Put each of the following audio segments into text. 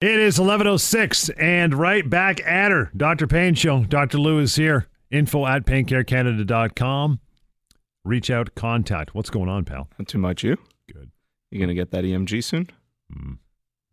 It is 11.06 and right back at her. Dr. Payne Show. Dr. Lou is here. Info at paincarecanada.com. Reach out, contact. What's going on, pal? Not too much, you? Good. You going to get that EMG soon? Mm,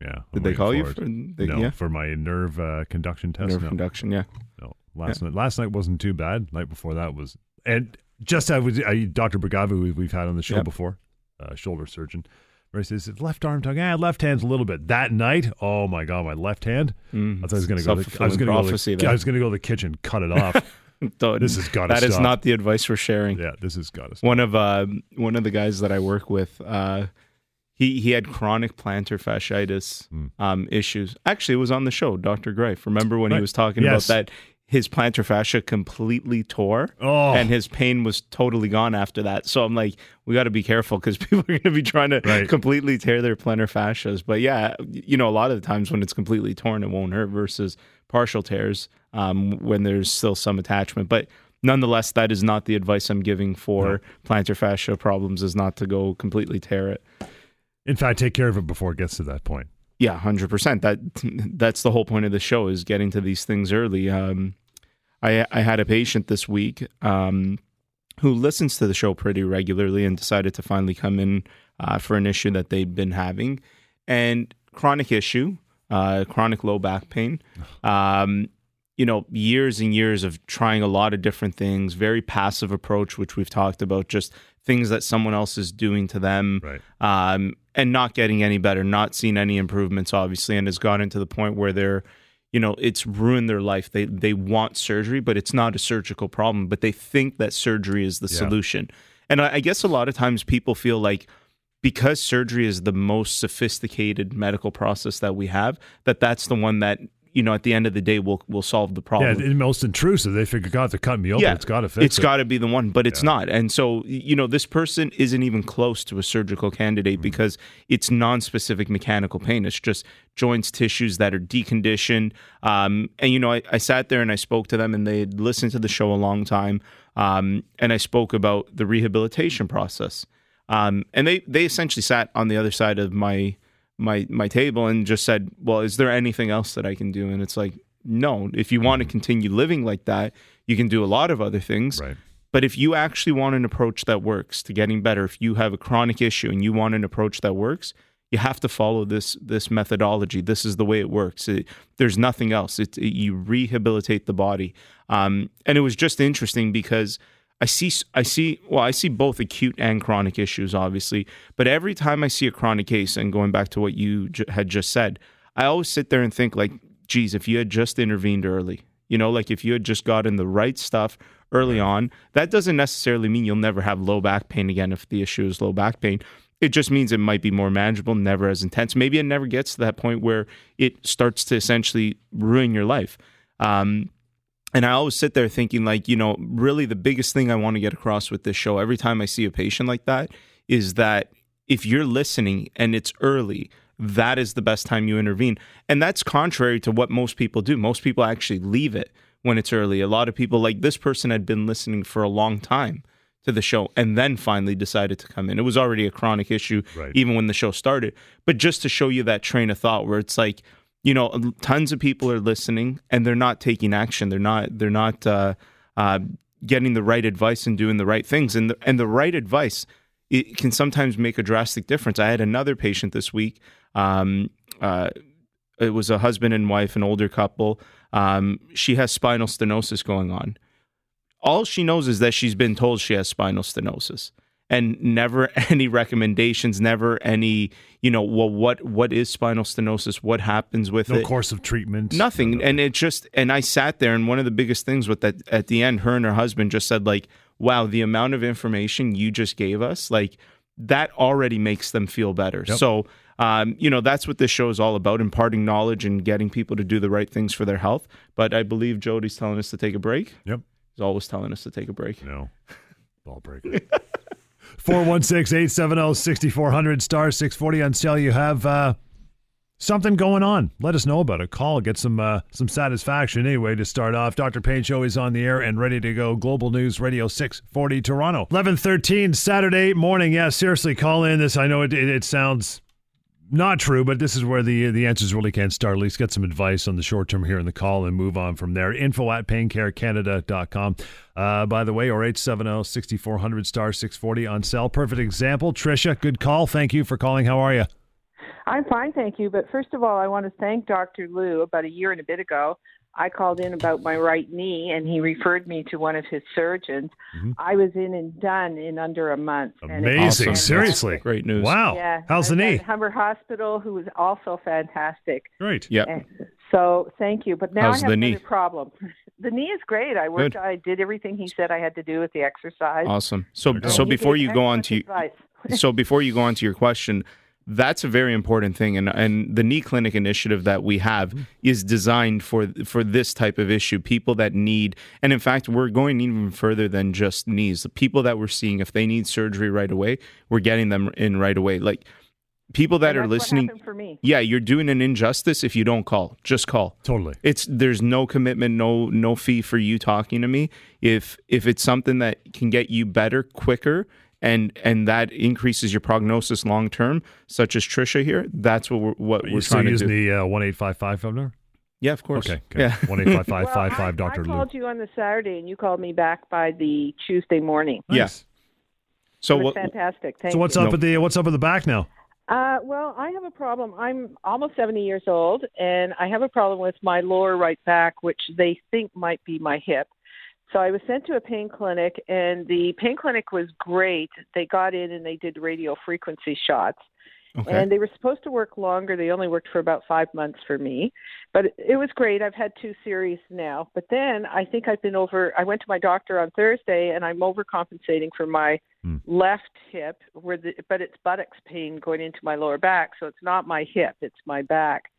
yeah. I'm Did they call you? for they, no, yeah? for my nerve uh, conduction test. Nerve no. conduction, yeah. No, last night. Last night wasn't too bad. Night before that was, and just as with uh, Dr. Bragavu, we- we've had on the show Yep. before, uh, shoulder surgeon. Where he says left arm tongue, ah, left hand's a little bit. That night, oh my god, my left hand. Mm, I thought I was going to go. To, I was going to go. To. I was going to go to the kitchen, cut it off. This has got to That is stop. not the advice we're sharing. Yeah, this has got to. Stop. One of uh, one of the guys that I work with, uh, he he had chronic plantar fasciitis Hmm. um, issues. Actually, it was on the show, Dr. Greif. Remember when he was talking Yes. about that? His plantar fascia completely tore, Oh, and his pain was totally gone after that. So I'm like, we got to be careful because people are going to be trying to Right. completely tear their plantar fascias. But yeah, you know, a lot of the times when it's completely torn, it won't hurt versus partial tears um, when there's still some attachment. But nonetheless, that is not the advice I'm giving for plantar fascia problems. Is not to go completely tear it. in fact, take care of it before it gets to that point. Yeah, hundred percent. That that's the whole point of the show is getting to these things early. Um, I I had a patient this week um, who listens to the show pretty regularly and decided to finally come in uh, for an issue that they'd been having, and chronic issue, uh, chronic low back pain. Um, you know, years and years of trying a lot of different things, very passive approach, which we've talked about, just things that someone else is doing to them Right. um, and not getting any better, not seeing any improvements, obviously, and has gotten to the point where they're, you know, it's ruined their life. They they want surgery, but it's not a surgical problem, but they think that surgery is the Yeah. solution. And I, I guess a lot of times people feel like because surgery is the most sophisticated medical process that we have, that that's the one that you know at the end of the day we'll we'll solve the problem. Yeah, the most intrusive. They figure, God, they're cutting me open. Yeah, it's got to fix it's it. got to be the one, but it's not. And so, you know, this person isn't even close to a surgical candidate Mm-hmm. because it's non-specific mechanical pain. It's just joints, tissues that are deconditioned. Um, and you know, I, I sat there and I spoke to them, and they had listened to the show a long time. Um, and I spoke about the rehabilitation process. Um, and they they essentially sat on the other side of my my my table and just said, "Well, is there anything else that I can do?" And it's like, no. If you want to continue living like that, you can do a lot of other things. Right. But if you actually want an approach that works to getting better, if you have a chronic issue and you want an approach that works, you have to follow this this methodology. This is the way it works. It, there's nothing else. It, it- you rehabilitate the body, um, and it was just interesting because I see I see well I see both acute and chronic issues, obviously. But every time I see a chronic case, and going back to what you j- had just said, I always sit there and think like, geez, if you had just intervened early, you know, like if you had just gotten the right stuff early on, that doesn't necessarily mean you'll never have low back pain again if the issue is low back pain. It just means it might be more manageable, never as intense. Maybe it never gets to that point where it starts to essentially ruin your life. Um, and I always sit there thinking, like, you know, really the biggest thing I want to get across with this show every time I see a patient like that is that if you're listening and it's early, that is the best time you intervene. And that's contrary to what most people do. Most people actually leave it when it's early. A lot of people, like this person, had been listening for a long time to the show and then finally decided to come in. It was already a chronic issue Right. even when the show started. But just to show you that train of thought where it's like, you know, tons of people are listening and they're not taking action. They're not. They're not uh, uh, getting the right advice and doing the right things. And the, and the right advice it can sometimes make a drastic difference. I had another patient this week. Um, uh, it was a husband and wife, an older couple. Um, she has spinal stenosis going on. All she knows is that she's been told she has spinal stenosis and never any recommendations, never any, you know, well, what what is spinal stenosis? What happens with No it? course of treatment. Nothing. No- And it just and I sat there and one of the biggest things with that at the end, her and her husband just said, like, wow, the amount of information you just gave us, like that already makes them feel better. Yep. So um, you know, that's what this show is all about, imparting knowledge and getting people to do the right things for their health. But I believe Jody's telling us to take a break. Yep. He's always telling us to take a break. No. Ball breaker. 416-870-6400 star 640 on sale. You have uh, something going on. Let us know about it. Call, get some uh, some satisfaction. Anyway, to start off, Dr. Payne Show is on the air and ready to go. Global News Radio 640 Toronto. 1113 Saturday morning. Yeah, seriously, call in this. I know it, it, it sounds not true, but this is where the the answers really can start. At least get some advice on the short term here in the call and move on from there. Info at paincarecanada.com. Uh, by the way, or 870 6400 star 640 on sale. Perfect example. Trisha, good call. Thank you for calling. How are you? I'm fine, thank you. But first of all, I want to thank Dr. Lou. About a year and a bit ago, I called in about my right knee, and he referred me to one of his surgeons. Mm-hmm. I was in and done in under a month. Amazing, awesome. seriously, great news. Wow. Yeah. How's the knee? Humber Hospital, who was also fantastic. Great. Yeah. So thank you. But now How's I have the knee? problem. The knee is great. I worked. Good. I did everything he said I had to do with the exercise. Awesome. So There you go. so before you go on to excellent so before you go on to your question, that's a very important thing, and and the knee clinic initiative that we have mm-hmm. is designed for for this type of issue. People that need, and in fact, we're going even further than just knees. The people that we're seeing, if they need surgery right away, we're getting them in right away. Like people that are listening. for me. Yeah, you're doing an injustice if you don't call. Just call. Totally. It's there's no commitment, no no fee for you talking to me. If if it's something that can get you better quicker and and that increases your prognosis long term, such as Trisha here, that's what we're what You we're trying to using do. the uh, 1855 number? yeah, of course. Okay. okay. Yeah. 1855 Well, I, Dr. I Lou. called you on the Saturday, and you called me back by the Tuesday morning. Yeah. Nice. So what? fantastic. Thank So what's you. up No. with the what's up with the back now? Uh, well, I have a problem. I'm almost 70 years old, and I have a problem with my lower right back, which they think might be my hip. So I was sent to a pain clinic, and the pain clinic was great. They got in and they did radio frequency shots. Okay. And they were supposed to work longer. They only worked for about five months for me, but it, was great. I've had two series now. But then I think I've been over. I went to my doctor on Thursday, and I'm overcompensating for my Hmm. left hip, where the but it's buttocks pain going into my lower back. So it's not my hip; it's my back.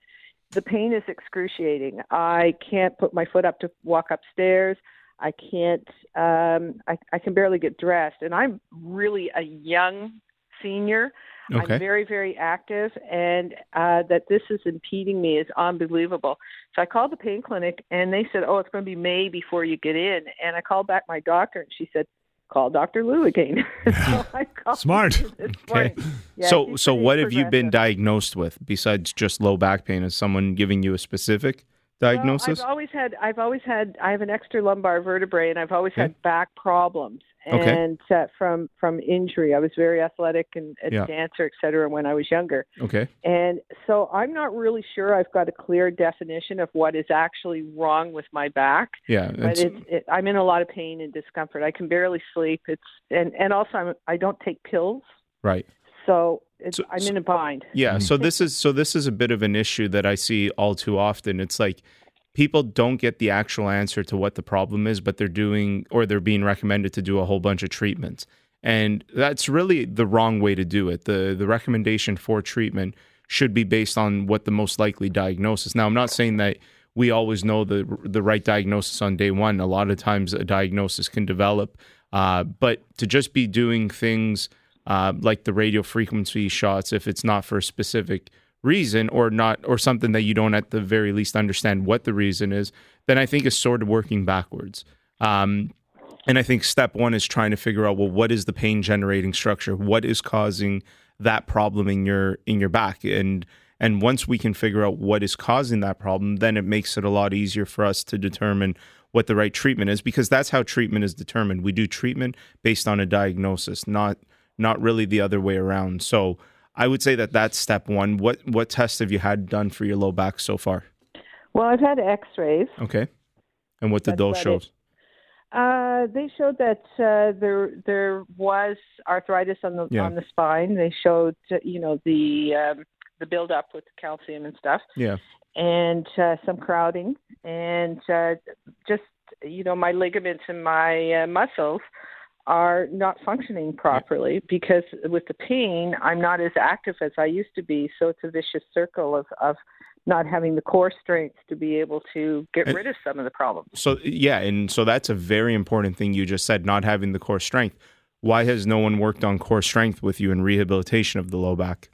The pain is excruciating. I can't put my foot up to walk upstairs. I can't. Um, I, I can barely get dressed, and I'm really a young senior. Okay. I'm very, very active, and uh, that this is impeding me is unbelievable. So I called the pain clinic, and they said, "Oh, it's going to be May before you get in." And I called back my doctor, and she said, "Call Dr. Lou again." so I called Smart. Okay. Yeah, so so what have you been diagnosed with besides just low back pain? Is someone giving you a specific diagnosis? Well, I've always had. I've always had. I have an extra lumbar vertebrae, and I've always Okay. had back problems. Okay. And uh, from from injury, I was very athletic and a Yeah. dancer, et cetera, when I was younger. okay. And so I'm not really sure I've got a clear definition of what is actually wrong with my back. Yeah. But it's, it, I'm in a lot of pain and discomfort. I can barely sleep. It's and and also I'm, I don't take pills, right. So, it's, So- I'm in a bind. Yeah, so this is so this is a bit of an issue that I see all too often. It's like people don't get the actual answer to what the problem is, but they're doing or they're being recommended to do a whole bunch of treatments. And that's really the wrong way to do it. The the recommendation for treatment should be based on what the most likely diagnosis. Now, I'm not saying that we always know the the right diagnosis on day one. A lot of times, a diagnosis can develop, uh, but to just be doing things uh, like the radio frequency shots, if it's not for a specific reason or not, or something that you don't at the very least understand what the reason is, then I think is sort of working backwards. Um, and I think step one is trying to figure out well, what is the pain generating structure? What is causing that problem in your in your back? And and once we can figure out what is causing that problem, then it makes it a lot easier for us to determine what the right treatment is because that's how treatment is determined. We do treatment based on a diagnosis, not not really the other way around. So I would say that that's step one. What what tests have you had done for your low back so far? Well, I've had X-rays. Okay, and what did those show? Uh, they showed that uh, there there was arthritis on the Yeah. on the spine. They showed you know the um, the buildup with calcium and stuff, Yeah, and uh, some crowding, and uh, just you know my ligaments and my uh, muscles are not functioning properly because with the pain I'm not as active as I used to be. So it's a vicious circle of of not having the core strength to be able to get And- rid of some of the problems. So yeah, and so that's a very important thing you just said, not having the core strength. Why has no one worked on core strength with you in rehabilitation of the low back?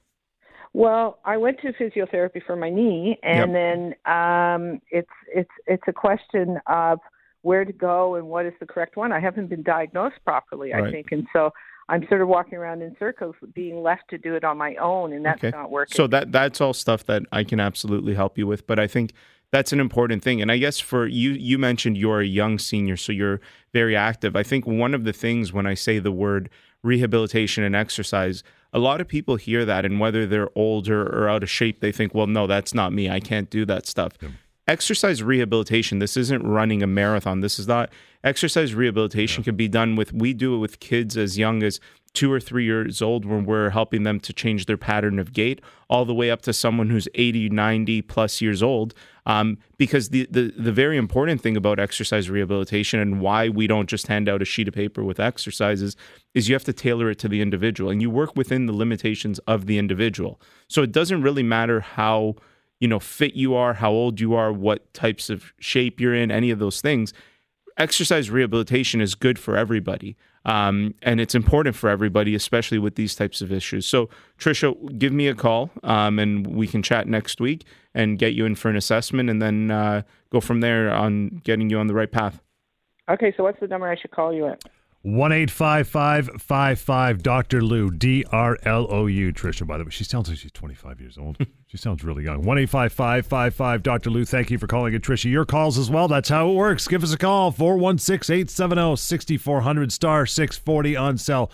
Well, I went to physiotherapy for my knee, and then um, it's it's it's a question of where to go and what is the correct one. I haven't been diagnosed properly, I Right. think, and so I'm sort of walking around in circles, being left to do it on my own, and that's Okay. not working. So that that's all stuff that I can absolutely help you with. But I think that's an important thing. And I guess for you, you mentioned you're a young senior, so you're very active. I think one of the things when I say the word rehabilitation and exercise, a lot of people hear that, and whether they're older or out of shape, they think, well, no, that's not me. I can't do that stuff. Exercise rehabilitation, this isn't running a marathon. This is not exercise rehabilitation can be done with we do it with kids as young as two or three years old when we're helping them to change their pattern of gait all the way up to someone who's 80 90 plus years old. Um, because the, the the very important thing about exercise rehabilitation and why we don't just hand out a sheet of paper with exercises is you have to tailor it to the individual and you work within the limitations of the individual. So it doesn't really matter how you know fit you are how old you are what types of shape you're in any of those things exercise rehabilitation is good for everybody. Um, and it's important for everybody, especially with these types of issues. So, Trisha, give me a call um, and we can chat next week and get you in for an assessment and then uh, go from there on getting you on the right path. okay, so what's the number I should call you at? One eight five five five five Dr. Lou D R L O U. Trisha, by the way, she sounds like she's twenty five years old. she sounds really young. One eight five five five five Dr. Lou. Thank you for calling it, Trisha. Your calls as well. That's how it works. Give us a call 416-870-6400 star six forty on cell.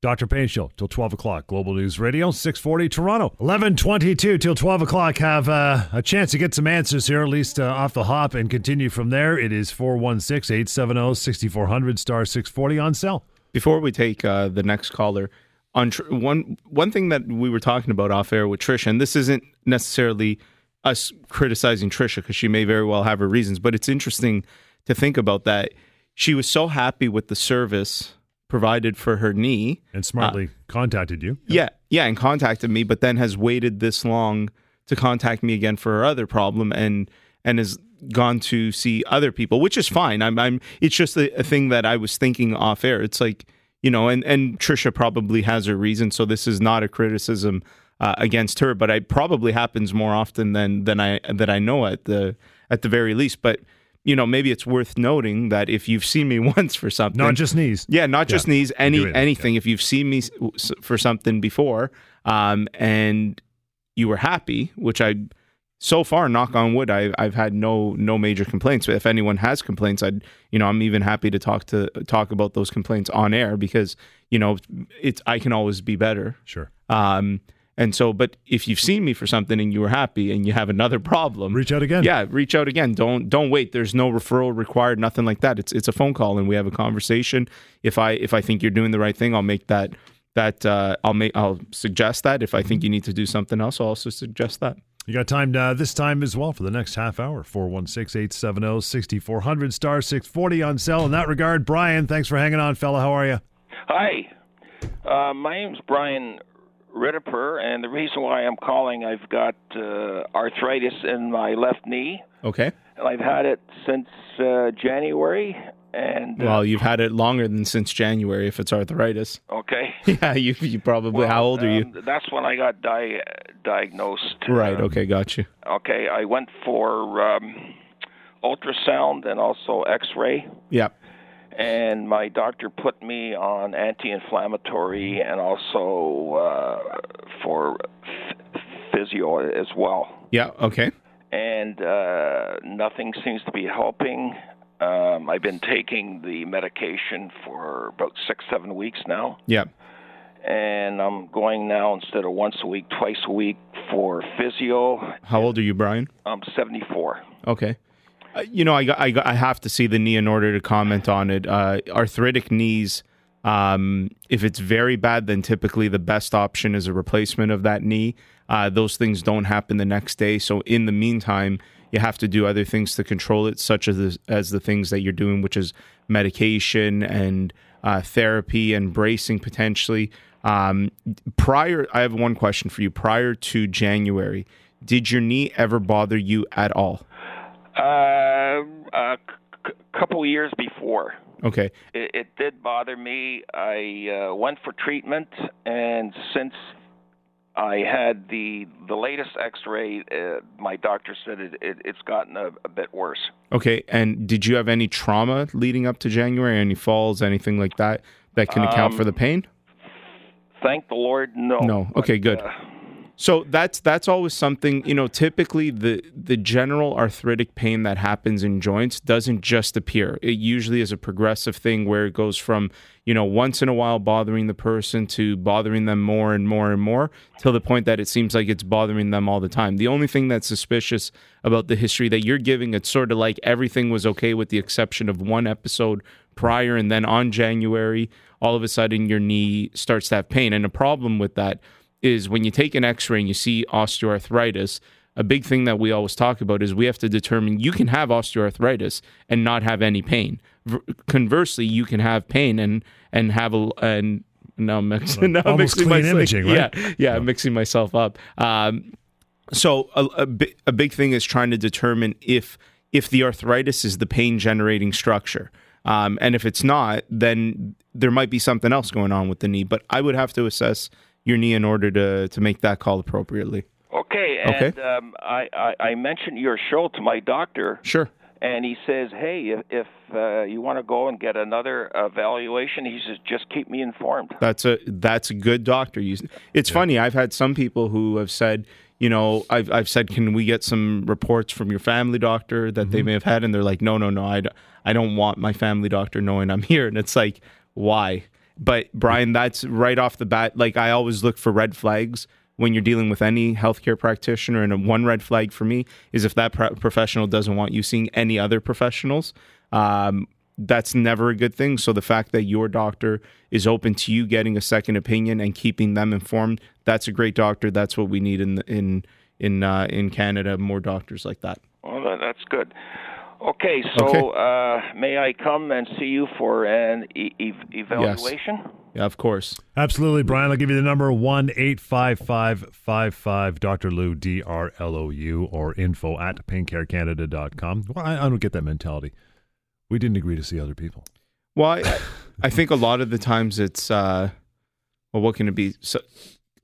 Dr. Payne Show till 12 o'clock. Global News Radio, 640 Toronto. 1122 till 12 o'clock. Have uh, a chance to get some answers here, at least uh, off the hop, and continue from there. It is 416 870 6400 star 640 on cell. Before we take uh, the next caller, on tr- one one thing that we were talking about off air with Trisha, and this isn't necessarily us criticizing Trisha because she may very well have her reasons, but it's interesting to think about that. She was so happy with the service provided for her knee And smartly contacted you. Yeah, yeah, and contacted me, but then has waited this long to contact me again for her other problem, and and has gone to see other people, which is fine. I'm, I'm. It's just a, a thing that I was thinking off air. It's like you know, and and Trisha probably has her reason, so this is not a criticism uh, against her, but it probably happens more often than than I that I know at the at the very least, but. You know, maybe it's worth noting that if you've seen me once for something, Not just knees. yeah, not just Yeah. knees, do any anything, anything. If you've seen me for something before, um, and you were happy, which I so far, knock on wood, I, I've had no no major complaints. But if anyone has complaints, I'd you know I'm even happy to talk to talk about those complaints on air because you know it's I can always be better. Sure. Um, and so, but if you've seen me for something and you were happy and you have another problem, Reach out again. yeah, reach out again. Don't don't wait. There's no referral required, nothing like that. It's it's a phone call and we have a conversation. If I if I think you're doing the right thing, I'll make that that uh, I'll make I'll suggest that. If I think you need to do something else, I'll also suggest that. You got time uh, this time as well for the next half hour. 416 870 6400 star 640 on cell. In that regard, Brian, thanks for hanging on, fella. How are you? Hi, uh, my name's Brian Riddiper, and the reason why I'm calling, I've got uh, arthritis in my left knee, Okay. and I've had it since uh, January. And uh, Well, you've had it longer than since January. If it's arthritis, okay, yeah, you you probably. how old are you? um, That's when I got di- diagnosed. Right. Uh, Okay. Got you. Okay, I went for um, ultrasound and also X-ray. Yeah. And my doctor put me on anti-inflammatory and also uh, for f- physio as well. Yeah. Okay. And uh, nothing seems to be helping. Um, I've been taking the medication for about six, seven weeks now, Yeah. and I'm going now instead of once a week, twice a week for physio. How old are you, Brian? I'm 74. Okay. Uh, you know, I, I, I have to see the knee in order to comment on it. Uh, arthritic knees, um, if it's very bad, then typically the best option is a replacement of that knee. Uh, those things don't happen the next day. So in the meantime, you have to do other things to control it, such as the, as the things that you're doing, which is medication and uh, therapy and bracing potentially. Um, prior, I have one question for you. Prior to January, did your knee ever bother you at all? Uh, a c- couple years before. Okay. it, it did bother me. I uh, went for treatment, and since I had the the latest X-ray, uh, my doctor said it, it it's gotten a, a bit worse. Okay. And did you have any trauma leading up to January? Any falls, anything like that that can account for Um, the pain? thank the Lord, no. No. Okay, good. Uh, So that's that's always something you know. Typically, the the general arthritic pain that happens in joints doesn't just appear. It usually is a progressive thing where it goes from you know once in a while bothering the person to bothering them more and more and more till the point that it seems like it's bothering them all the time. The only thing that's suspicious about the history that you're giving, it's sort of like everything was okay with the exception of one episode prior, and then on January, all of a sudden your knee starts to have pain. And the problem with that is when you take an x-ray and you see osteoarthritis a big thing that we always talk about is we have to determine you can have osteoarthritis and not have any pain. V- conversely you can have pain and and have a and now I'm mixing, now Almost mixing clean myself- imaging, right? yeah yeah I'm mixing myself up. Um, so a, a, bi- a big thing is trying to determine if if the arthritis is the pain generating structure. Um, and if it's not then there might be something else going on with the knee but i would have to assess your knee in order to to make that call appropriately okay, Okay. Um, I, I I mentioned your show to my doctor, sure and he says, "Hey, if, if uh, you want to go and get another evaluation, he says just keep me informed." That's a that's a good doctor. You, it's funny. I've had some people who have said, you know, I've I've said, can we get some reports from your family doctor that they may have had, and they're like, no, no, no, I, d- I don't want my family doctor knowing I'm here, and it's like, why? But Brian, that's right off the bat. Like I always look for red flags when you're dealing with any healthcare practitioner, and one red flag for me is if that pro- professional doesn't want you seeing any other professionals. Um, that's never a good thing. So the fact that your doctor is open to you getting a second opinion and keeping them informed, that's a great doctor. That's what we need in in in uh, in Canada. More doctors like that. Well, that, that's good. Okay, so Okay. Uh, may I come and see you for an e- ev- evaluation? Yeah, of course. Absolutely, Brian. I'll give you the number one eight five five five five Dr. Lou D R L O U or info at paincarecanada.com. Well, I, I don't get that mentality. We didn't agree to see other people. Well, I, I think a lot of the times it's uh, well, what can it be? So,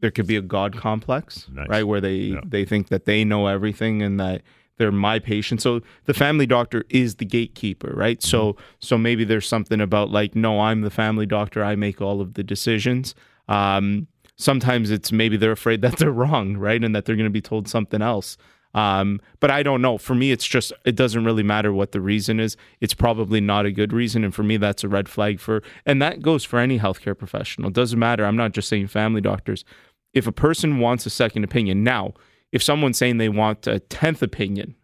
there could be a god complex, Nice. right, where they Yeah. they think that they know everything and that they're my patient. So the family doctor is the gatekeeper, right? So Mm-hmm. so maybe there's something about like, no, I'm the family doctor. I make all of the decisions. Um, sometimes it's maybe they're afraid that they're wrong, right, and that they're going to be told something else. Um, but I don't know. For me, it's just it doesn't really matter what the reason is. It's probably not a good reason, and for me, that's a red flag for. And that goes for any healthcare professional. It doesn't matter. I'm not just saying family doctors. If a person wants a second opinion, now if someone's saying they want a tenth opinion,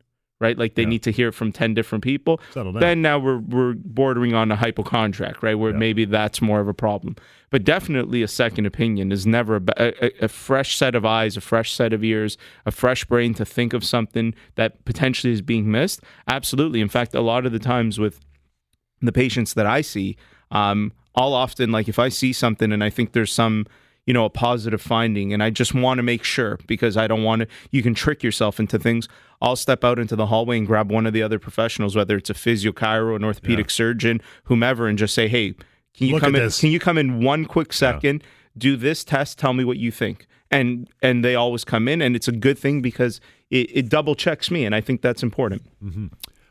right, like they Yeah. need to hear it from ten different people, then now we're we're bordering on a hypochondriac, right? Where Yeah. maybe that's more of a problem. But definitely a second opinion is never a, a, a fresh set of eyes, a fresh set of ears, a fresh brain to think of something that potentially is being missed. Absolutely. In fact, a lot of the times with the patients that I see, um, I'll often like if I see something and I think there's some you know a positive finding and I just want to make sure because I don't want to you can trick yourself into things. I'll step out into the hallway and grab one of the other professionals, whether it's a physio, chiro, an orthopedic surgeon, whomever, and just say, "Hey, can you Look come in? this." Can you come in one quick second, do this test, tell me what you think?" And and they always come in, and it's a good thing because it, it double checks me, and I think that's important. Mm-hmm.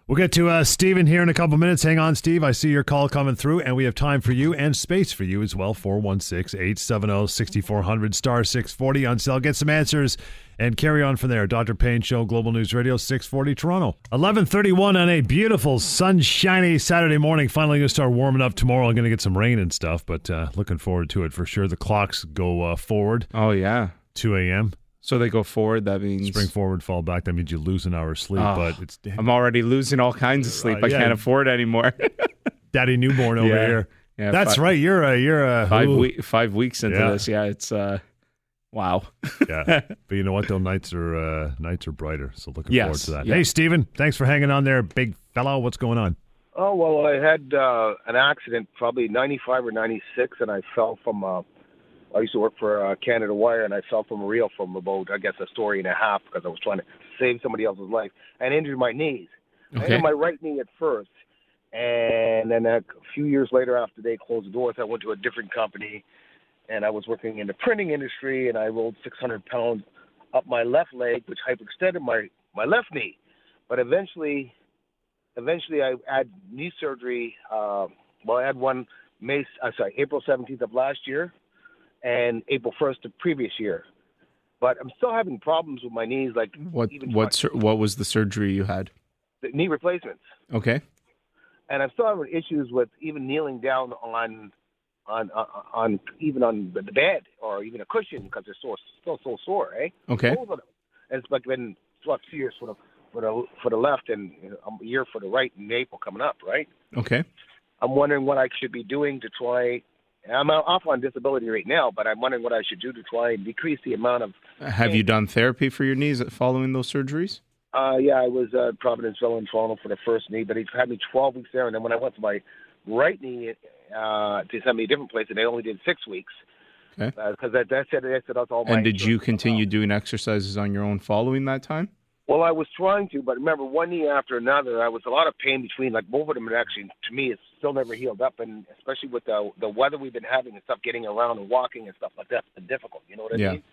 We'll get to uh, Steven here in a couple minutes. Hang on, Steve. I see your call coming through, and we have time for you and space for you as well. 416 870 6400 star 640 on cell. Get some answers and carry on from there. Dr. Payne Show, Global News Radio, 640 Toronto. 1131 on a beautiful, sunshiny Saturday morning. Finally going to start warming up tomorrow. I'm going to get some rain and stuff, but uh, looking forward to it for sure. The clocks go uh, forward, Oh yeah. 2 a.m. So they go forward. That means Spring forward, fall back. That means you lose an hour's sleep, Oh, but it's I'm already losing all kinds of sleep. Uh, I can't afford anymore. daddy newborn over Yeah. here. Yeah, That's fi- right. You're a you're a Five week, five weeks into Yeah. this. Yeah, it's uh, wow. Yeah, but you know what? Though nights are uh, nights are brighter, so looking Yes, forward to that. yeah. Hey, Steven, thanks for hanging on there, big fellow. What's going on? Oh well, I had uh, an accident probably '95 or '96, and I fell from. Uh, I used to work for uh, Canada Wire, and I fell from a reel from about I guess a story and a half because I was trying to save somebody else's life, and injured my knees. I injured my right knee at first, and then a few years later, after they closed the doors, I went to a different company, and I was working in the printing industry, and I rolled 600 pounds up my left leg, which hyperextended my my left knee. But eventually, eventually I had knee surgery. Uh, well, I had one May, uh, sorry, April 17th of last year, and April 1st of previous year. But I'm still having problems with my knees, like What even what sur- what was the surgery you had? the knee replacements. Okay. and I'm still having issues with even kneeling down on on on, on even on the bed or even a cushion because they're so still so sore, eh? Okay. Both of them. And it's like been what two years for the for the for the left and a year for the right in April coming up, right? Okay. I'm wondering what I should be doing to try. I'm off on disability right now, but I'm wondering what I should do to try and decrease the amount of. Have you done therapy for your knees following those surgeries? Uh, yeah, I was uh, Providence Villa in Toronto for the first knee, but he had me 12 weeks there, and then when I went to my right knee uh, to send me a different place, and they only did six weeks. Okay. Because that, that said, that said that's all my. And did you continue doing exercises on your own following that time? Well, I was trying to, but remember, one knee after another, I was a lot of pain between. Like both of them, and actually, to me, it's still never healed up, and especially with the the weather we've been having and stuff, getting around and walking and stuff like that's been difficult. You know what I Yeah. mean?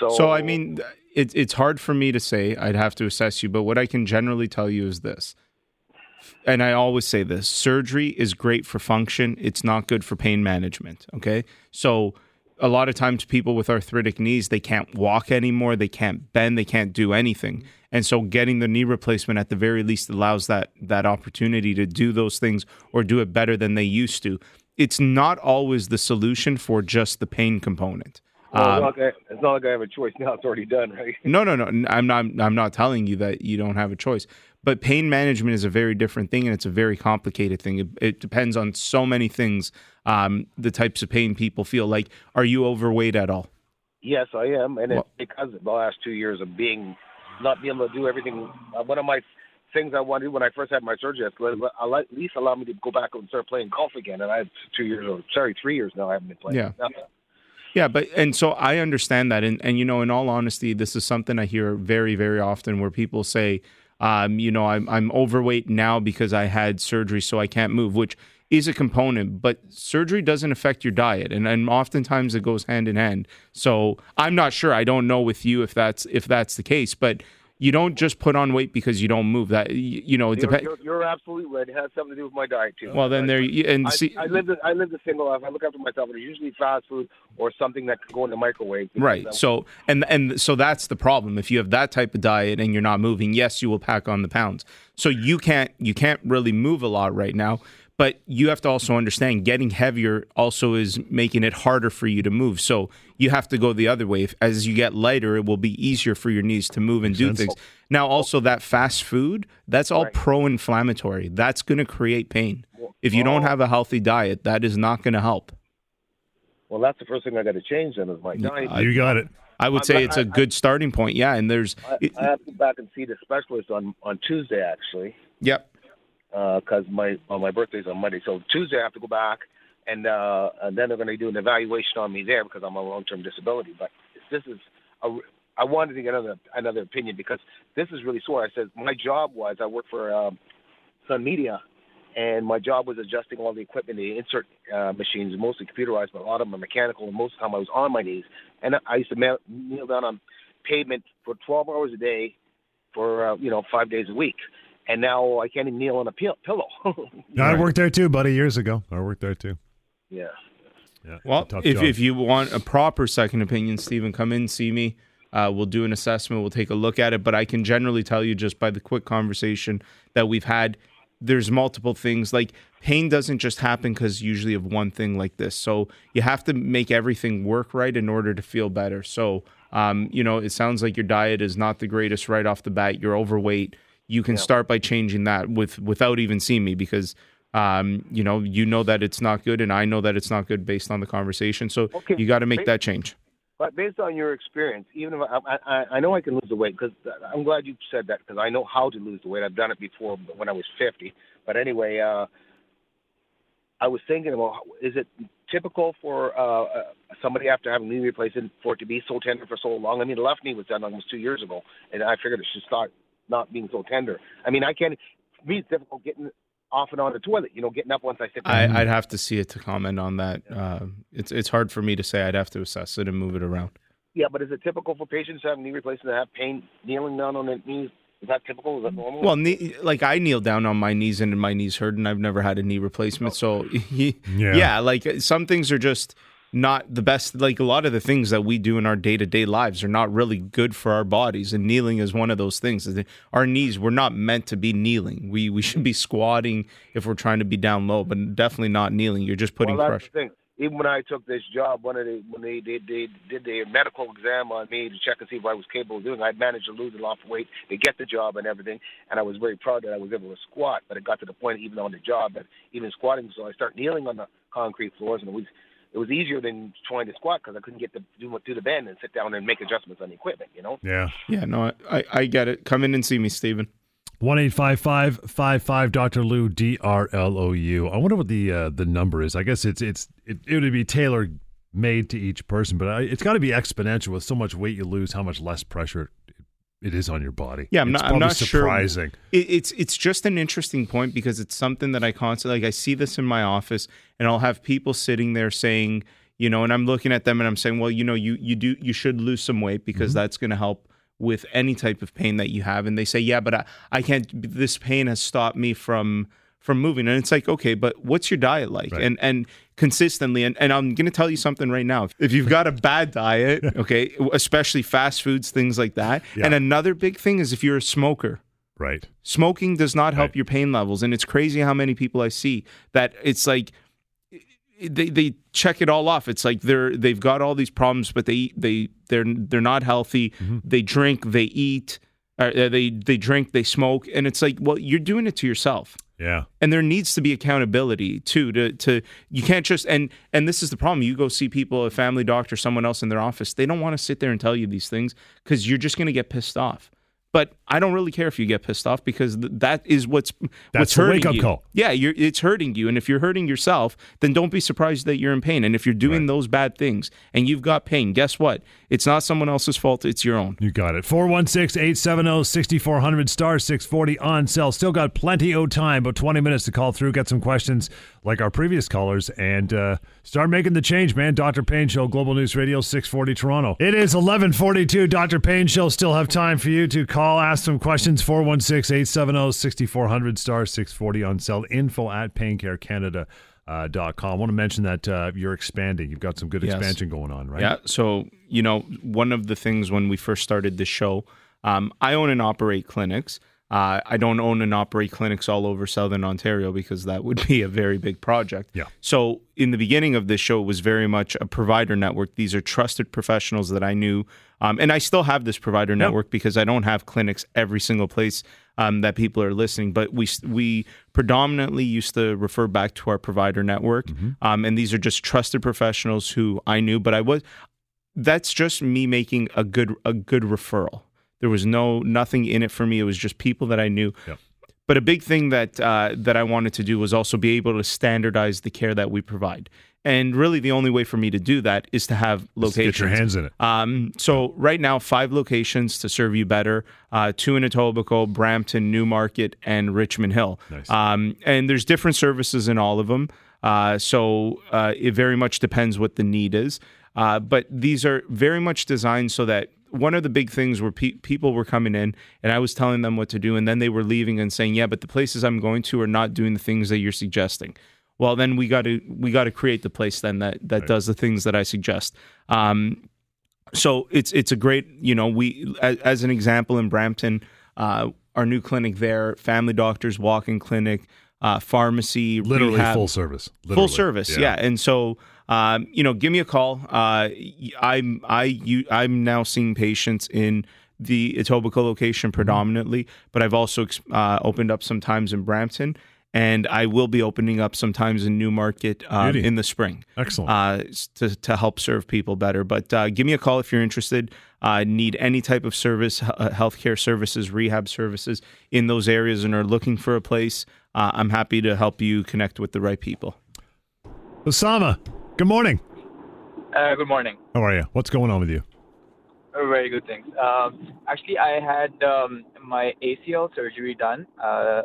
So, So I mean, it's it's hard for me to say. I'd have to assess you, but what I can generally tell you is this. And I always say this: surgery is great for function. It's not good for pain management. Okay, so a lot of times people with arthritic knees they can't walk anymore, they can't bend, they can't do anything, and so getting the knee replacement at the very least allows that that opportunity to do those things or do it better than they used to. It's not always the solution for just the pain component. well, Um, it's, not like I, it's not like I have a choice now. It's already done, right? no, no, no. I'm not. I'm not telling you that you don't have a choice. But pain management is a very different thing, and it's a very complicated thing. It, it depends on so many things. Um, the types of pain people feel. Like, are you overweight at all? Yes, I am, and Well- it's because of the last two years of being not being able to do everything. Uh, one of my things I wanted when I first had my surgery, is at least allow me to go back and start playing golf again. And I have two years, or sorry, three years now. I haven't been playing. Yeah. Nothing. Yeah, but and so I understand that, and and you know, in all honesty, this is something I hear very, very often where people say, um, you know, I'm I'm overweight now because I had surgery, so I can't move, which is a component, but surgery doesn't affect your diet, and and oftentimes it goes hand in hand. So I'm not sure. I don't know with you if that's if that's the case, but you don't just put on weight because you don't move. That you, you know, it depends. you're, you're absolutely right. It has something to do with my diet too. Well, then I- there you and I, see. I live. The, I live the single life. I look after myself. and It's usually fast food or something that can go in the microwave. Right. I'm- So and and so that's the problem. If you have that type of diet and you're not moving, yes, you will pack on the pounds. So you can't you can't really move a lot right now. But you have to also understand getting heavier also is making it harder for you to move. So you have to go the other way. If, as you get lighter, it will be easier for your knees to move and do things. Now, also that fast food, that's all Right. pro-inflammatory. That's going to create pain. If you don't have a healthy diet, that is not going to help. well, that's the first thing I got to change. Then is my diet. I- you got it. I would I'm say it's a I- good starting point. Yeah, and there's I, I have to go back and see the specialist on on Tuesday actually. yep. Because my well, my birthday's on Monday. So Tuesday I have to go back, and uh, and then they're going to do an evaluation on me there because I'm on long-term disability. But this is a, I wanted to get another another opinion because this is really sore. I said my job was I work for um, Sun Media, and my job was adjusting all the equipment, the insert uh, machines, mostly computerized, but a lot of them are mechanical. And most of the time I was on my knees, and I used to kneel kneel down on pavement for 12 hours a day for uh, you know five days a week and now I can't even kneel on a pillow. Yeah, I worked there too, buddy, years ago. I worked there too. yeah. Yeah. Well, it's a tough if, job. if you want a proper second opinion, Stephen, come in, see me. Uh, we'll do an assessment. We'll take a look at it. But I can generally tell you just by the quick conversation that we've had, there's multiple things. Like pain doesn't just happen because usually of one thing like this. So you have to make everything work right in order to feel better. So, um, you know, it sounds like your diet is not the greatest right off the bat. You're overweight. You can start by changing that with without even seeing me because um, you know, you know that it's not good, and I know that it's not good based on the conversation. So Okay. you got to make that change. But based on your experience, even if I, I, I know I can lose the weight because I'm glad you said that because I know how to lose the weight. I've done it before when I was 50. But anyway, uh, I was thinking about is it typical for uh, uh, somebody after having knee replacement for it to be so tender for so long? I mean, the left knee was done almost two years ago, and I figured it should start not being so tender. I mean, I can't. For me, it's difficult getting off and on the toilet. You know, getting up once I sit down. I, I'd have to see it to comment on that. Uh, it's it's hard for me to say. I'd have to assess it and move it around. Yeah, but is it typical for patients to have knee replacement to have pain kneeling down on their knees? Is that typical? Is that normal? Well, knee, like I kneel down on my knees and my knees hurt, and I've never had a knee replacement. So, yeah. Yeah. like some things are just not the best like a lot of the things that we do in our day-to-day lives are not really good for our bodies and kneeling is one of those things. Our knees we're not meant to be kneeling. We we should be squatting if we're trying to be down low but definitely not kneeling. You're just putting well, pressure. thing. even when i took this job one of the when they, they they did the medical exam on me to check and see if i was capable of doing i managed to lose a lot of weight to get the job and everything and i was very proud that i was able to squat but it got to the point even on the job that even squatting so i start kneeling on the concrete floors and was it was easier than trying to squat because I couldn't get to do, do the bend and sit down and make adjustments on the equipment. You know. Yeah. Yeah. No, I I get it. Come in and see me, Stephen. One eight five five five five Dr. Lou D R L O U. I wonder what the uh, the number is. I guess it's it's it, it would be tailor made to each person, but it's got to be exponential with so much weight you lose, how much less pressure it is on your body. Yeah, I'm it's not. I'm not surprising. sure. It, it's it's just an interesting point because it's something that I constantly like. I see this in my office, and I'll have people sitting there saying, you know, and I'm looking at them and I'm saying, well, you know, you you do you should lose some weight because mm-hmm. that's going to help with any type of pain that you have. And they say, yeah, but I, I can't. This pain has stopped me from from moving. And it's like, okay, but what's your diet like? Right. And and consistently, and, and I'm gonna tell you something right now. If you've got a bad diet, okay, especially fast foods, things like that. Yeah. And another big thing is if you're a smoker. Right. Smoking does not help right. your pain levels. And it's crazy how many people I see that it's like they they check it all off. It's like they're they've got all these problems, but they they they're they're not healthy. Mm-hmm. They drink, they eat, uh, they they drink, they smoke, and it's like, well, you're doing it to yourself. Yeah. And there needs to be accountability too. To to you can't just and and this is the problem. You go see people, a family doctor, someone else in their office. They don't want to sit there and tell you these things because you're just going to get pissed off. But I don't really care if you get pissed off because th- that is what's That's what's hurting wake up you. Call. Yeah, it's hurting you, and if you're hurting yourself, then don't be surprised that you're in pain. And if you're doing right. those bad things and you've got pain, guess what? It's not someone else's fault; it's your own. You got it. 416-870-6400 star six forty on sale. Still got plenty of time, but twenty minutes to call through. Get some questions like our previous callers and uh, start making the change, man. Dr. Payne Show, Global News Radio, 640 Toronto. It is 1142. Dr. Payne Show still have time for you to call, ask some questions. 416-870-6400 star 640 on sale. Info at paincarecanada. Uh, dot com. I want to mention that uh, you're expanding. You've got some good yes. expansion going on, right? Yeah. So, you know, one of the things when we first started this show, um, I own and operate clinics. Uh, I don't own and operate clinics all over Southern Ontario because that would be a very big project. Yeah. So in the beginning of this show, it was very much a provider network. These are trusted professionals that I knew, um, and I still have this provider yep. network because I don't have clinics every single place um, that people are listening. But we we predominantly used to refer back to our provider network, mm-hmm. um, and these are just trusted professionals who I knew. But I was that's just me making a good a good referral. There was no nothing in it for me. It was just people that I knew. Yep. But a big thing that uh, that I wanted to do was also be able to standardize the care that we provide. And really, the only way for me to do that is to have locations. Get your hands in it. Um, so right now, five locations to serve you better: uh, two in Etobicoke, Brampton, Newmarket, and Richmond Hill. Nice. Um, and there's different services in all of them. Uh, so uh, it very much depends what the need is. Uh, but these are very much designed so that one of the big things where pe- people were coming in and I was telling them what to do, and then they were leaving and saying, "Yeah, but the places I'm going to are not doing the things that you're suggesting." Well, then we got to we got to create the place then that that right. does the things that I suggest. Um, so it's it's a great you know we as, as an example in Brampton, uh, our new clinic there, family doctors walk-in clinic, uh, pharmacy, literally rehab, full service, literally. full service, yeah. yeah. And so um, you know, give me a call. Uh, I'm I you, I'm now seeing patients in the Etobicoke location predominantly, but I've also uh, opened up sometimes in Brampton. And I will be opening up sometimes in Newmarket um, in the spring. Excellent. Uh, to, to help serve people better. But uh, give me a call if you're interested. Uh, need any type of service, uh, healthcare services, rehab services in those areas, and are looking for a place. Uh, I'm happy to help you connect with the right people. Osama, Good morning. Uh, good morning. How are you? What's going on with you? Uh, very good, thanks. Um, actually, I had um, my ACL surgery done uh,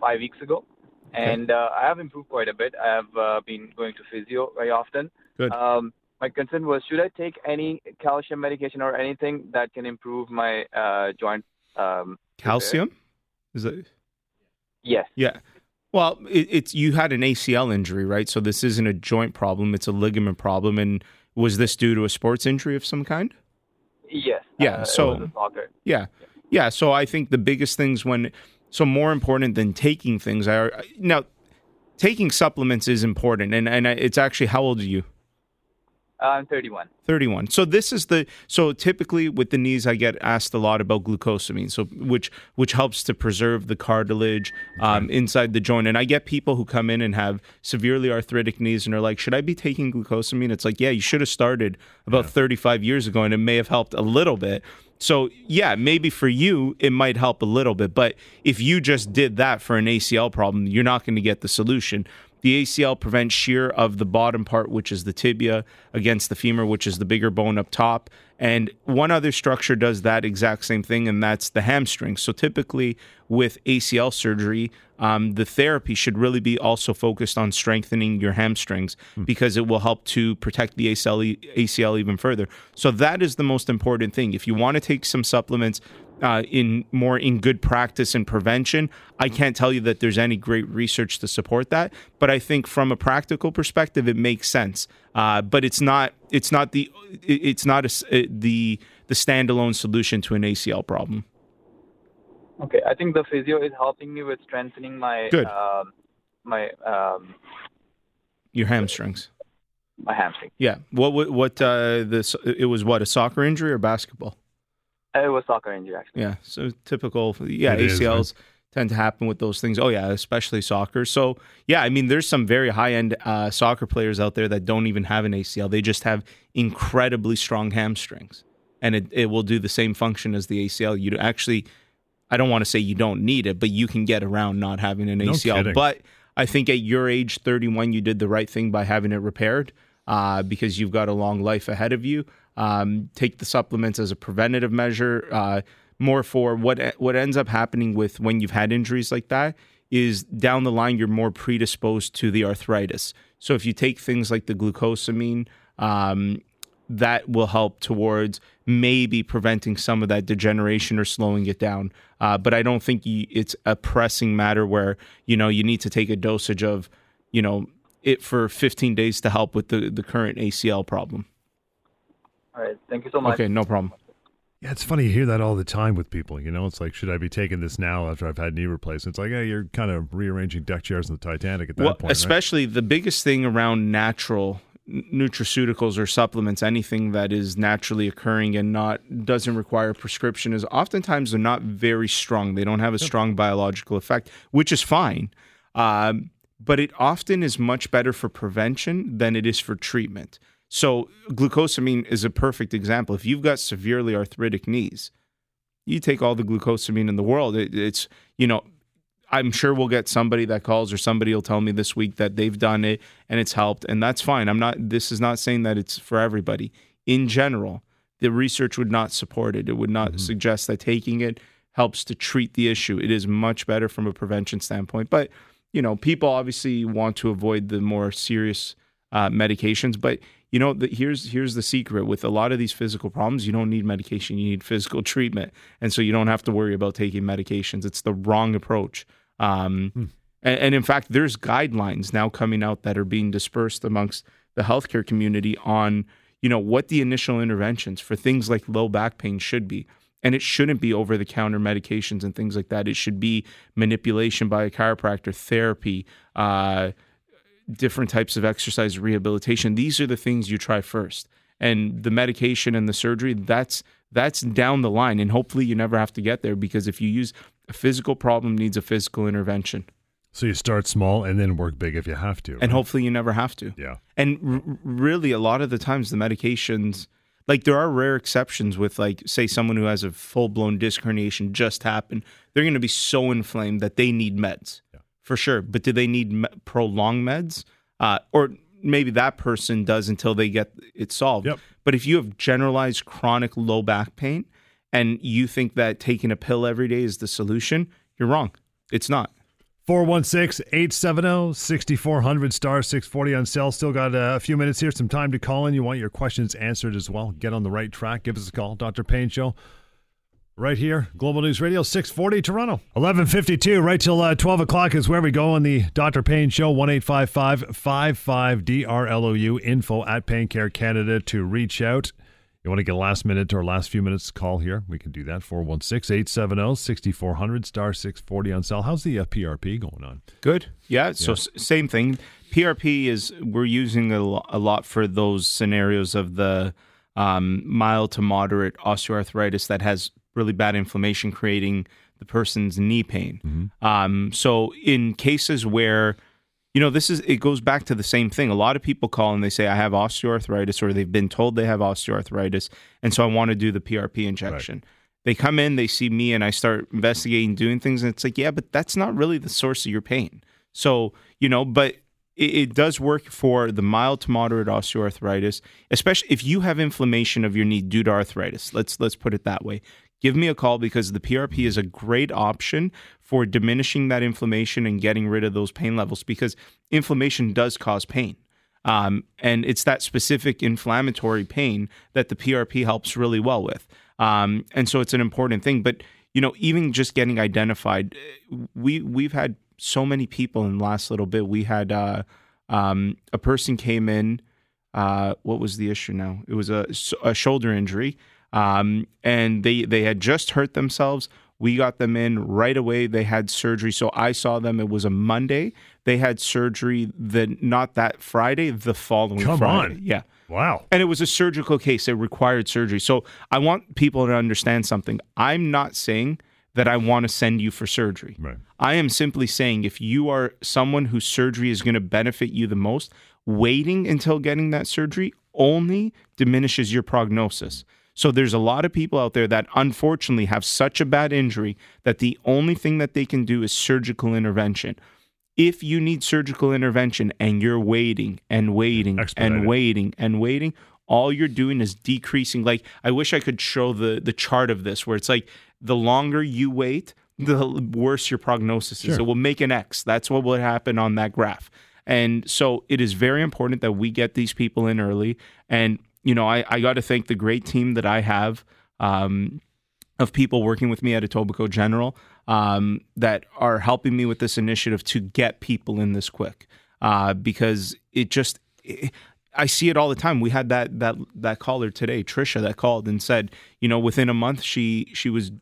five weeks ago, and uh, I have improved quite a bit. I have uh, been going to physio very often. Good. Um, my concern was should I take any calcium medication or anything that can improve my uh, joint? Um, calcium? Is it? Yes. Yeah. Well, it, it's you had an ACL injury, right? So this isn't a joint problem; it's a ligament problem. And was this due to a sports injury of some kind? Yes. Yeah, uh, so- it was a soccer. Yeah, yeah. So I think the biggest things when so more important than taking things are now taking supplements is important, and and it's actually how old are you? Uh, I'm 31. 31. So this is the so typically with the knees I get asked a lot about glucosamine so which which helps to preserve the cartilage um, inside the joint. And I get people who come in and have severely arthritic knees and are like should I be taking glucosamine? It's like yeah you should have started about 35 years ago and it may have helped a little bit. So yeah maybe for you it might help a little bit but if you just did that for an ACL problem you're not going to get the solution the ACL prevents shear of the bottom part, which is the tibia, against the femur, which is the bigger bone up top. And one other structure does that exact same thing, and that's the hamstring. So typically, with ACL surgery, um, the therapy should really be also focused on strengthening your hamstrings because it will help to protect the ACL, ACL even further. So that is the most important thing. If you want to take some supplements, uh, in more in good practice and prevention. I can't tell you that there's any great research to support that, but I think from a practical perspective, it makes sense. Uh, but it's not it's not the it's not a the the standalone solution to an ACL problem. Okay, I think the physio is helping me with strengthening my Good. Um, my um, Your hamstrings. my hamstring. Yeah. What what, what uh, this it was what a soccer injury or basketball? It was soccer injury actually. Yeah. So typical. Yeah, It is, ACLs tend to happen with those things. Oh yeah, especially soccer. So yeah, I mean, there's some very high end uh, soccer players out there that don't even have an ACL. They just have incredibly strong hamstrings, and it, it will do the same function as the ACL. You actually, I don't want to say you don't need it, but you can get around not having an No ACL. kidding. But I think at your age, 31, you did the right thing by having it repaired uh, because you've got a long life ahead of you. Um, take the supplements as a preventative measure. Uh, more for what what ends up happening with when you've had injuries like that is down the line you're more predisposed to the arthritis. So if you take things like the glucosamine, um, that will help towards maybe preventing some of that degeneration or slowing it down. Uh, but I don't think you, it's a pressing matter where you know you need to take a dosage of you know it for 15 days to help with the the current ACL problem. All right, thank you so much. Okay, no problem. Yeah, it's funny you hear that all the time with people. You know, it's like, should I be taking this now after I've had knee replacement? It's like, hey, you're kind of rearranging deck chairs in the Titanic at that well, point. right? especially the biggest thing around natural nutraceuticals or supplements, anything that is naturally occurring and not doesn't require prescription, is oftentimes they're not very strong. They don't have a strong biological effect, which is fine. Um, but it often is much better for prevention than it is for treatment. So glucosamine is a perfect example. If you've got severely arthritic knees, you take all the glucosamine in the world. It, it's you know I'm sure we'll get somebody that calls or somebody will tell me this week that they've done it and it's helped and that's fine. I'm not this is not saying that it's for everybody. In general, the research would not support it. It would not suggest that taking it helps to treat the issue. It is much better from a prevention standpoint. But, you know, people obviously want to avoid the more serious uh, medications, but you know, the, here's here's the secret with a lot of these physical problems, you don't need medication, you need physical treatment. And so you don't have to worry about taking medications. It's the wrong approach. Um, and, and in fact, there's guidelines now coming out that are being dispersed amongst the healthcare community on, you know, what the initial interventions for things like low back pain should be. And it shouldn't be over the counter medications and things like that. It should be manipulation by a chiropractor, therapy, uh, different types of exercise rehabilitation. These are the things you try first. And the medication and the surgery, that's that's down the line. And hopefully you never have to get there because if you use a physical problem needs a physical intervention. so you start small and then work big if you have to. And hopefully you never have to. yeah. And r- really, a lot of the times, the medications, like there are rare exceptions with, like, say, someone who has a full blown disc herniation just happened. They're going to be so inflamed that they need meds for sure. But do they need me- prolonged meds? Uh, or maybe that person does until they get it solved. Yep. But if you have generalized chronic low back pain and you think that taking a pill every day is the solution, you're wrong. It's not. 416 870 6400 star 640 on sale. Still got a few minutes here, some time to call in. You want your questions answered as well. Get on the right track. Give us a call. Dr. Pain Show. Right here, Global News Radio, 640 Toronto. 1152, right till uh, 12 o'clock is where we go on the Dr. Pain Show, 1-855-55-DRLOU, info at Pain Care Canada to reach out. You want to get a last minute or last few minutes call here? We can do that. 416-870-6400, star 640 on cell. How's the uh, PRP going on? Good. Yeah. So s- same thing. PRP is we're using a, lo- a lot for those scenarios of the um, mild to moderate osteoarthritis that has really bad inflammation, creating the person's knee pain. Um, so in cases where you know this is it goes back to the same thing. A lot of people call and they say i have osteoarthritis or they've been told they have osteoarthritis and so i want to do the prp injection. They come in they see me and i start investigating doing things and it's like yeah but that's not really the source of your pain. So you know but it, it does work for the mild to moderate osteoarthritis especially if you have inflammation of your knee due to arthritis. Let's let's put it that way give me a call because the PRP is a great option for diminishing that inflammation and getting rid of those pain levels because inflammation does cause pain. Um, and it's that specific inflammatory pain that the PRP helps really well with. Um, and so it's an important thing. But, you know, even just getting identified, we, we've had so many people in the last little bit. We had uh, um, a person came in. Uh, what was the issue now? It was a, a shoulder injury um, and they they had just hurt themselves. We got them in right away. They had surgery. So I saw them. It was a Monday. They had surgery the not that Friday, the following Come Friday. on. Yeah. Wow. And it was a surgical case. It required surgery. So I want people to understand something. I'm not saying that I want to send you for surgery. Right. I am simply saying if you are someone whose surgery is going to benefit you the most, waiting until getting that surgery only diminishes your prognosis. So there's a lot of people out there that unfortunately have such a bad injury that the only thing that they can do is surgical intervention. If you need surgical intervention and you're waiting and waiting Expedite and waiting and waiting, all you're doing is decreasing. Like I wish I could show the the chart of this where it's like the longer you wait, the worse your prognosis is. Sure. we'll make an X. That's what would happen on that graph. And so it is very important that we get these people in early. And, you know, I, I got to thank the great team that I have um, of people working with me at Etobicoke General um, that are helping me with this initiative to get people in this quick uh, because it just. It, I see it all the time. We had that that that caller today, Trisha, that called and said, you know, within a month she she was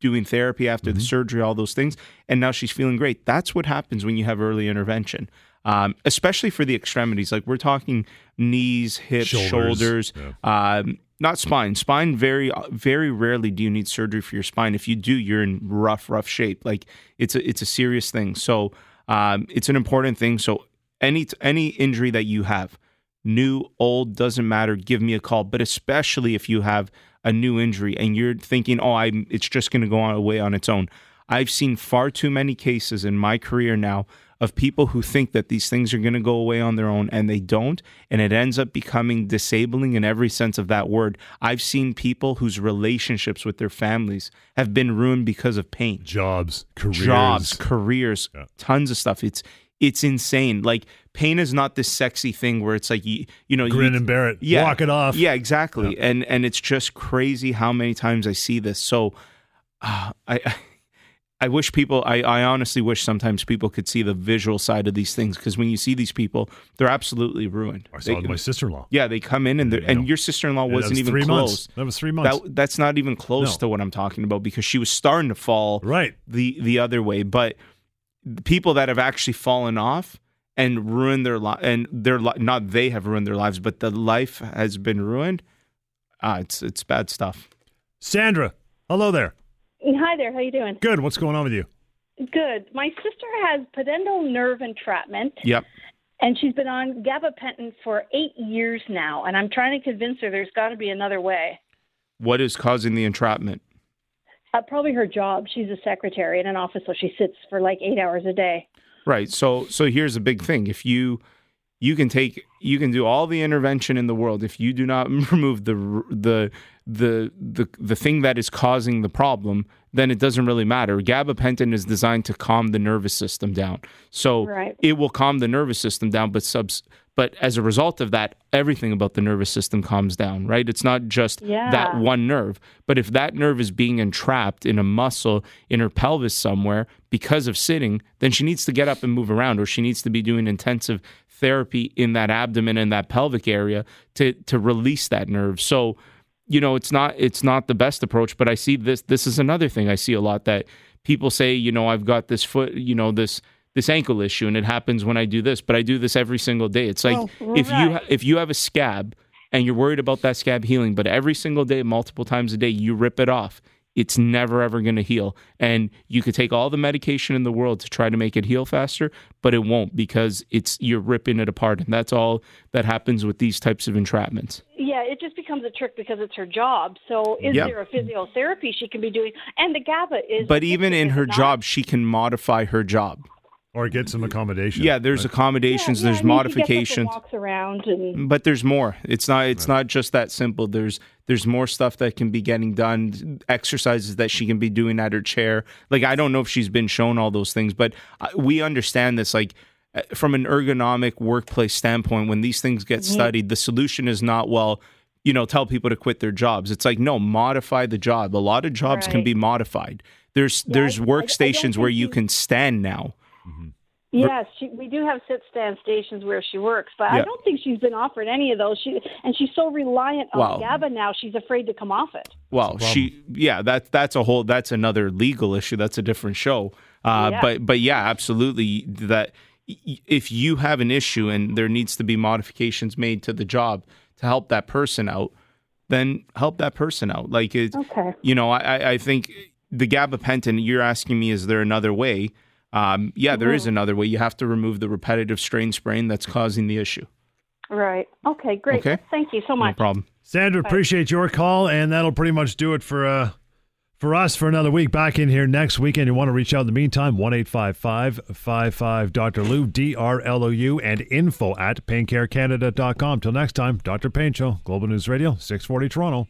doing therapy after the surgery, all those things, and now she's feeling great. That's what happens when you have early intervention, um, especially for the extremities. Like we're talking knees, hips, Shoulders, shoulders, um, not spine. Spine very very rarely do you need surgery for your spine. If you do, you're in rough rough shape. Like it's a it's a serious thing. So um, it's an important thing. So any any injury that you have new, old, doesn't matter. Give me a call. But especially if you have a new injury and you're thinking, oh, I'm, it's just going to go on away on its own. I've seen far too many cases in my career now of people who think that these things are going to go away on their own and they don't. And it ends up becoming disabling in every sense of that word. I've seen people whose relationships with their families have been ruined because of pain Jobs, careers. jobs, careers, Yeah. tons of stuff. It's it's insane. Like pain is not this sexy thing where it's like you you know Grin you, and bear it. yeah, Walk it off. Yeah, exactly. And and it's just crazy how many times I see this. So uh, I. I I wish people, I, I honestly wish sometimes people could see the visual side of these things because when you see these people, they're absolutely ruined. I saw They- it with my sister-in-law. yeah, they come in and and know. your sister in law wasn't was even three close. months. That was three months. That that's not even close No. to what I'm talking about because she was starting to fall right. the the other way. But people that have actually fallen off and ruined their life, and their li- not they have ruined their lives, but the life has been ruined. Ah, it's it's bad stuff. Sandra, hello there. Hi there. How you doing? Good. What's going on with you? Good. My sister has pudendal nerve entrapment, Yep. and she's been on gabapentin for eight years now. And I'm trying to convince her there's got to be another way. What is causing the entrapment? Uh, probably her job. She's a secretary in an office, so she sits for like eight hours a day. Right. So so here's a big thing. If you you can take you can do all the intervention in the world if you do not remove the the the the the thing that is causing the problem, then it doesn't really matter. Gabapentin is designed to calm the nervous system down. So Right. it will calm the nervous system down, but subs But as a result of that, everything about the nervous system calms down, right? It's not just Yeah. that one nerve. But if that nerve is being entrapped in a muscle in her pelvis somewhere because of sitting, then she needs to get up and move around, or she needs to be doing intensive therapy in that abdomen and that pelvic area to to release that nerve. So, you know, it's not it's not the best approach, but I see this this is another thing I see a lot that people say, you know, I've got this foot, you know, this this ankle issue and it happens when I do this, but I do this every single day. It's like Well, if you ha- if you have a scab and you're worried about that scab healing, but every single day, multiple times a day, you rip it off, it's never ever going to heal. And you could take all the medication in the world to try to make it heal faster, but it won't because it's you're ripping it apart, and that's all that happens with these types of entrapments. Yeah, it just becomes a trick because it's her job. So, is Yeah. there a physiotherapy she can be doing? And the GABA is. But even in her not? job, she can modify her job. Or get some accommodation. Yeah, there's right? accommodations, Yeah, there's I mean, she gets up and modifications. walks around and but there's more. It's not it's not just that simple. There's there's more stuff that can be getting done exercises that she can be doing at her chair. Like i don't know if she's been shown all those things but uh, we understand this like uh, from an ergonomic workplace standpoint when these things get studied the solution is not well you know tell people to quit their jobs. It's like no modify the job. A lot of jobs can be modified. There's Yeah, there's I- I- I workstations where you you- can stand now Yes, she, we do have sit stand stations where she works, but Yeah. I don't think she's been offered any of those. She and she's so reliant on Wow. GABA now. She's afraid to come off it. Well, That's she yeah, that's that's a whole that's another legal issue. That's a different show. Uh, Yeah. But but yeah, absolutely. That if you have an issue and there needs to be modifications made to the job to help that person out, then help that person out. Like it, Okay. you know, I I- I think the gabapentin. You're asking me, is there another way? Um, yeah, there is another way. You have to remove the repetitive strain sprain that's causing the issue. Right. Okay. Great. Okay. Thank you so much. No problem. Sandra, appreciate your call, and that'll pretty much do it for uh for us for another week. Back in here next weekend. you want to reach out in the meantime, one eight five five five five Dr. Lou D R L O U and info at paincarecanada.com. Till next time, Dr. Pain Show, Global News Radio, six forty Toronto.